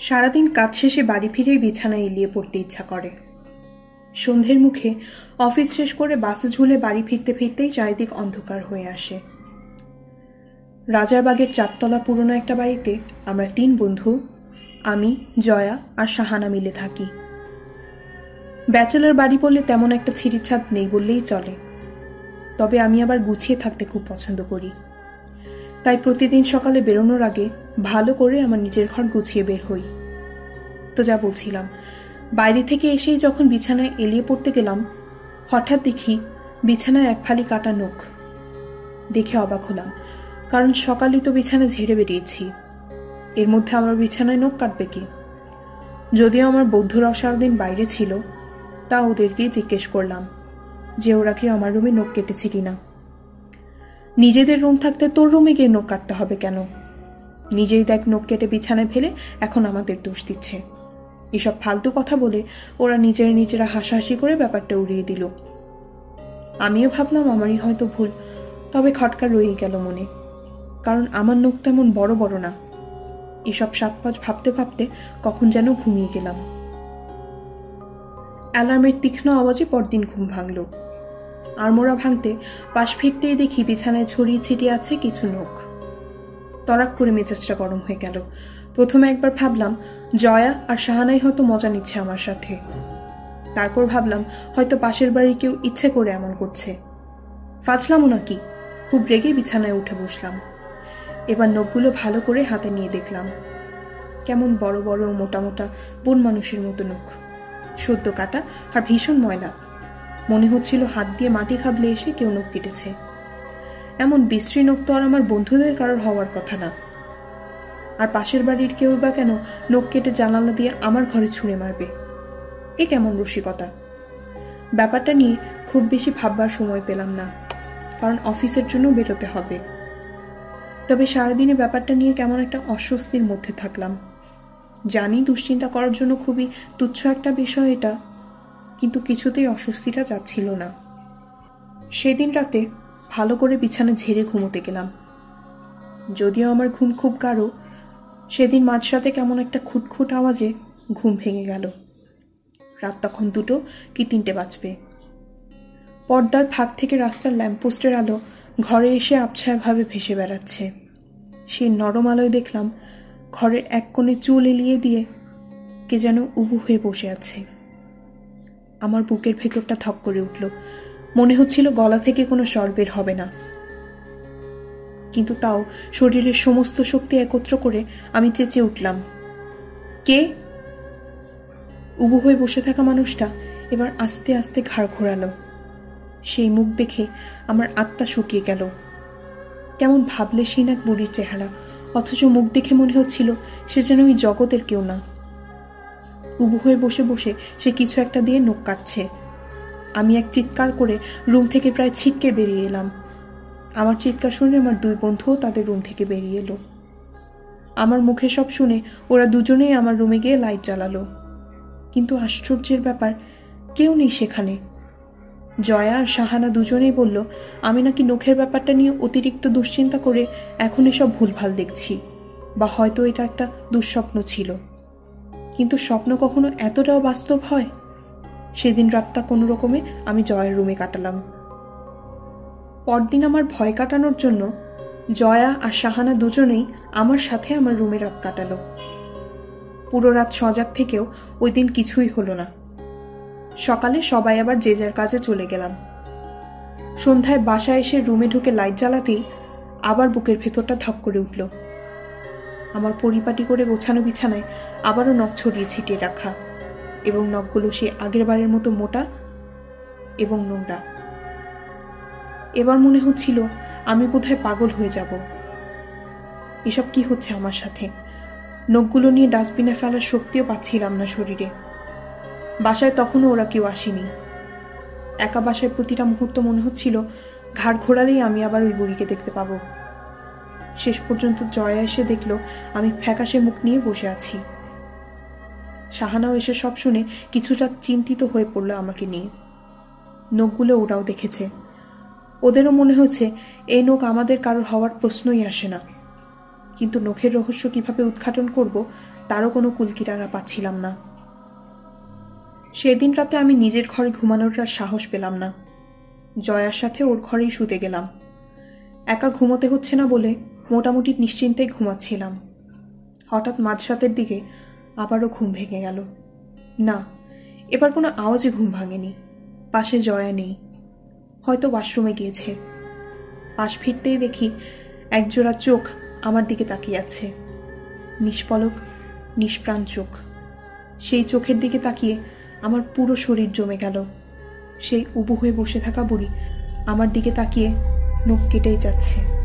সারাদিন কাজ শেষে বাড়ি ফিরেই বিছানায় এলিয়ে পড়তে ইচ্ছা করে। সন্ধ্যের মুখে অফিস শেষ করে বাসে ঝুলে বাড়ি ফিরতে ফিরতেই চারিদিক অন্ধকার হয়ে আসে। রাজারবাগের চারতলা পুরনো একটা বাড়িতে আমরা তিন বন্ধু, আমি, জয়া আর সাহানা মিলে থাকি। ব্যাচেলার বাড়ি বললে তেমন একটা ছিঁড়ির ছাদ নেই বললেই চলে। তবে আমি আবার গুছিয়ে থাকতে খুব পছন্দ করি। তাই প্রতিদিন সকালে বেরোনোর আগে ভালো করে আমার নিজের ঘর গুছিয়ে বের হই। তো যা বলছিলাম। বাইরে থেকে এসেই যখন বিছানায় এলিয়ে পড়তে গেলাম, হঠাৎ দেখি বিছানায় এক ফালি কাটা নখ। দেখে অবাক হলাম, কারণ সকালে তো বিছানা ঝেড়ে বেরিয়েছি। এর মধ্যে আমার বিছানায় নখ কাটবে কি? যদিও আমার বৌদ্ধরা সারাদিন বাইরে ছিল, তা ওদেরকে জিজ্ঞেস করলাম যে ওরা কি আমার রুমে নখ কেটেছে কিনা। নিজেদের রুম থাকতে তোর রুমে গিয়ে নখ কাটতে হবে কেন? নিজেই দেখ নখ কেটে বিছানায় ফেলে এখন আমাদের দোষ দিচ্ছে। এসব ফালতু কথা বলে ওরা নিজের নিজেরা হাসাহাসি করে ব্যাপারটা উড়িয়ে দিল। আমিও ভাবলাম আমারই হয়তো ভুল, তবে খটকা রয়েই গেল মনে। কারণ আমার নখ তেমন বড় বড় না। এসব সাত পাঁচ ভাবতে ভাবতে কখন যেন ঘুমিয়ে গেলাম। অ্যালার্মের তীক্ষ্ণ আওয়াজে পরদিন ঘুম ভাঙল। আড়মোড়া ভাঙতে পাশ ফিরতেই দেখি বিছানায় ছড়িয়ে ছিটিয়ে আছে কিছু নখ। তরাক করে মেজাজটা গরম হয়ে গেল। প্রথমে একবার ভাবলাম, জয়া আর শাহানাই হয়তো মজা নিচ্ছে আমার সাথে। তারপর ভাবলাম, হয়তো পাশের বাড়ির কেউ ইচ্ছে করে এমন করছে। ফাজলামও নাকি? খুব রেগে বিছানায় উঠে বসলাম। এবার নখগুলো ভালো করে হাতে নিয়ে দেখলাম। কেমন বড় বড় মোটা মোটা বন মানুষের মতো নখ। সদ্য কাটা আর ভীষণ ময়লা। মনে হচ্ছিল হাত দিয়ে মাটি খাবলে এসে কেউ নখ কেটেছে। এমন বিশ্রী তো আর আমার বন্ধুদের কারোর হওয়ার কথা না। আর পাশের বাড়ির কেউ বা কেন নখ কেটে জানালা দিয়ে আমার ঘরে ছুঁড়ে মারবে? এ কেমন রসিকতা? ব্যাপারটা নিয়ে খুব বেশি ভাববার সময় পেলাম না, কারণ অফিসের জন্য বেরোতে হবে। তবে সারাদিনে ব্যাপারটা নিয়ে কেমন একটা অস্বস্তির মধ্যে থাকলাম। জানি দুশ্চিন্তা করার জন্য খুবই তুচ্ছ একটা বিষয় এটা, কিন্তু কিছুতেই অস্বস্তিটা যাচ্ছিল না। সেদিন রাতে ভালো করে বিছানা ঝেড়ে ঘুমোতে গেলাম। যদিও আমার ঘুম খুব গাঢ়, সেদিন মাঝরাতে কেমন একটা খুটখুট আওয়াজে ঘুম ভেঙে গেল। রাত তখন দুটো কি তিনটে বাজবে। পর্দার ফাঁক থেকে রাস্তার ল্যাম্পপোস্টের আলো ঘরে এসে আবছায়াভাবে ভেসে বেড়াচ্ছে। সেই নরম আলোয় দেখলাম ঘরের এক কোণে চুল এলিয়ে দিয়ে কে যেন উবু হয়ে বসে আছে। আমার বুকের ভেতরটা থক করে উঠল। মনে হচ্ছিল গলা থেকে কোনো স্বর বের হবে না। কিন্তু তাও শরীরের সমস্ত শক্তি একত্র করে আমি চেঁচে উঠলাম। কে? উবু হয়ে বসে থাকা মানুষটা এবার আস্তে আস্তে ঘাড় ঘোরালো। সেই মুখ দেখে আমার আত্মা শুকিয়ে গেল। কেমন ভাবলে সেই এক বুড়ির চেহারা, অথচ মুখ দেখে মনে হচ্ছিল সে যেন ওই জগতের কেউ না। উবু হয়ে বসে বসে সে কিছু একটা দিয়ে নোখ কাটছে। আমি এক চিৎকার করে রুম থেকে প্রায় ছিটকে বেরিয়ে এলাম। আমার চিৎকার শুনে আমার দুই বন্ধুও তাদের রুম থেকে বেরিয়ে এলো। আমার মুখে সব শুনে ওরা দুজনেই আমার রুমে গিয়ে লাইট জ্বালালো। কিন্তু আশ্চর্যের ব্যাপার, কেউ নেই সেখানে। জয়া আর সাহানা দুজনেই বলল, আমি নাকি নখের ব্যাপারটা নিয়ে অতিরিক্ত দুশ্চিন্তা করে এখন এসব ভুলভাল দেখছি, বা হয়তো এটা একটা দুঃস্বপ্ন ছিল। কিন্তু স্বপ্ন কখনো এতটাও বাস্তব হয়? সেদিন রাতটা কোনো রকমে আমি জয়ের রুমে কাটালাম। পরদিন আমার ভয় কাটানোর জন্য জয়া আর সাহানা দুজনেই আমার সাথে আমার রুমে রাত কাটালো। পুরো রাত সজাগ থেকেও ওই দিন কিছুই হলো না। সকালে সবাই আবার যে যার কাজে চলে গেলাম। সন্ধ্যায় বাসায় এসে রুমে ঢুকে লাইট জ্বালাতেই আবার বুকের ভেতরটা ধক করে উঠল। আমার পরিপাটি করে গোছানো বিছানায় আবারও নখ ছড়িয়ে ছিটিয়ে রাখা। এবং নখগুলো সে আগের বারের মতো মোটা এবং নোংরা। এবার মনে হচ্ছিল, আমি বোধহয় পাগল হয়ে যাব। এসব কি হচ্ছে আমার সাথে? নখগুলো নিয়ে ডাস্টবিনে ফেলার শক্তিও পাচ্ছিলাম না শরীরে। বাসায় তখনও ওরা কেউ আসেনি। একা বাসায় প্রতিটা মুহূর্ত মনে হচ্ছিল, ঘাড় ঘোরালেই আমি আবার ওই বুড়িকে দেখতে পাবো। শেষ পর্যন্ত জয়া এসে দেখল, আমি ফ্যাকাশে মুখ নিয়ে বসে আছি। শাহানাও এসে সব শুনে কিছুটা চিন্তিত হয়ে পড়ল আমাকে নিয়ে। নখগুলো ওরাও দেখেছে। ওদেরও মনে হয়েছে এই নখ আমাদের কারোর হওয়ার প্রশ্নই আসে না। কিন্তু নখের রহস্য কীভাবে উদ্ঘাটন করব, তারও কোনো কুলকিরানা পাচ্ছিলাম না। সেদিন রাতে আমি নিজের ঘরে ঘুমানোর আর সাহস পেলাম না। জয়ার সাথে ওর ঘরেই শুতে গেলাম। একা ঘুমোতে হচ্ছে না বলে মোটামুটি নিশ্চিন্তেই ঘুমাচ্ছিলাম। হঠাৎ মাঝরাতের দিকে আবারও ঘুম ভেঙে গেল। না, এবার কোনো আওয়াজে ঘুম ভাঙেনি। পাশে জয়া নেই। হয়তো ওয়াশরুমে গিয়েছে। পাশ ফিরতেই দেখি একজোড়া চোখ আমার দিকে তাকিয়ে আছে। নিষ্পলক, নিষ্প্রাণ চোখ। সেই চোখের দিকে তাকিয়ে আমার পুরো শরীর জমে গেল। সেই উবু হয়ে বসে থাকা বুড়ি আমার দিকে তাকিয়ে নখ কেটেই যাচ্ছে।